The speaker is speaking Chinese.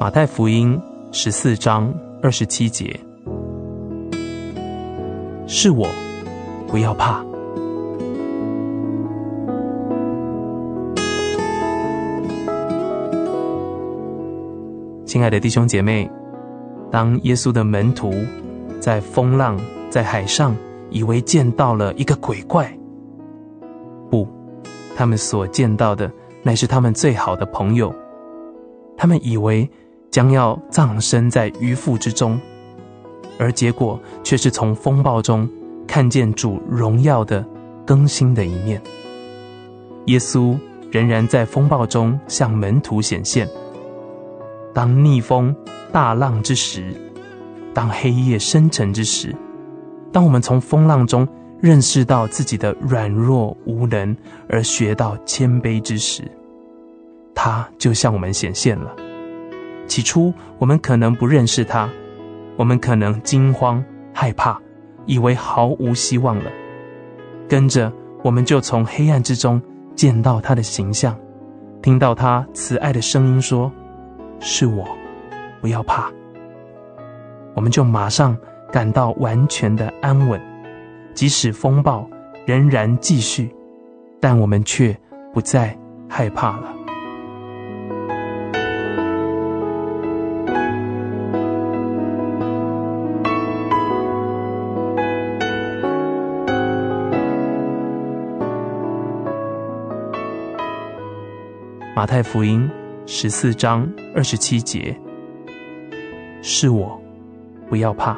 马太福音十四章二十七节：“是我，不要怕。”亲爱的弟兄姐妹，当耶稣的门徒在风浪、在海上，以为见到了一个鬼怪，不，他们所见到的乃是他们最好的朋友。他们以为将要葬身在鱼腹之中，而结果却是从风暴中看见主荣耀的更新的一面。耶稣仍然在风暴中向门徒显现。当逆风大浪之时，当黑夜深沉之时，当我们从风浪中认识到自己的软弱无能，而学到谦卑之时，他就向我们显现了。起初，我们可能不认识他，我们可能惊慌害怕，以为毫无希望了。跟着，我们就从黑暗之中见到他的形象，听到他慈爱的声音说：“是我，不要怕。”我们就马上感到完全的安稳，即使风暴仍然继续，但我们却不再害怕了。马太福音十四章二十七节：“是我，不要怕。”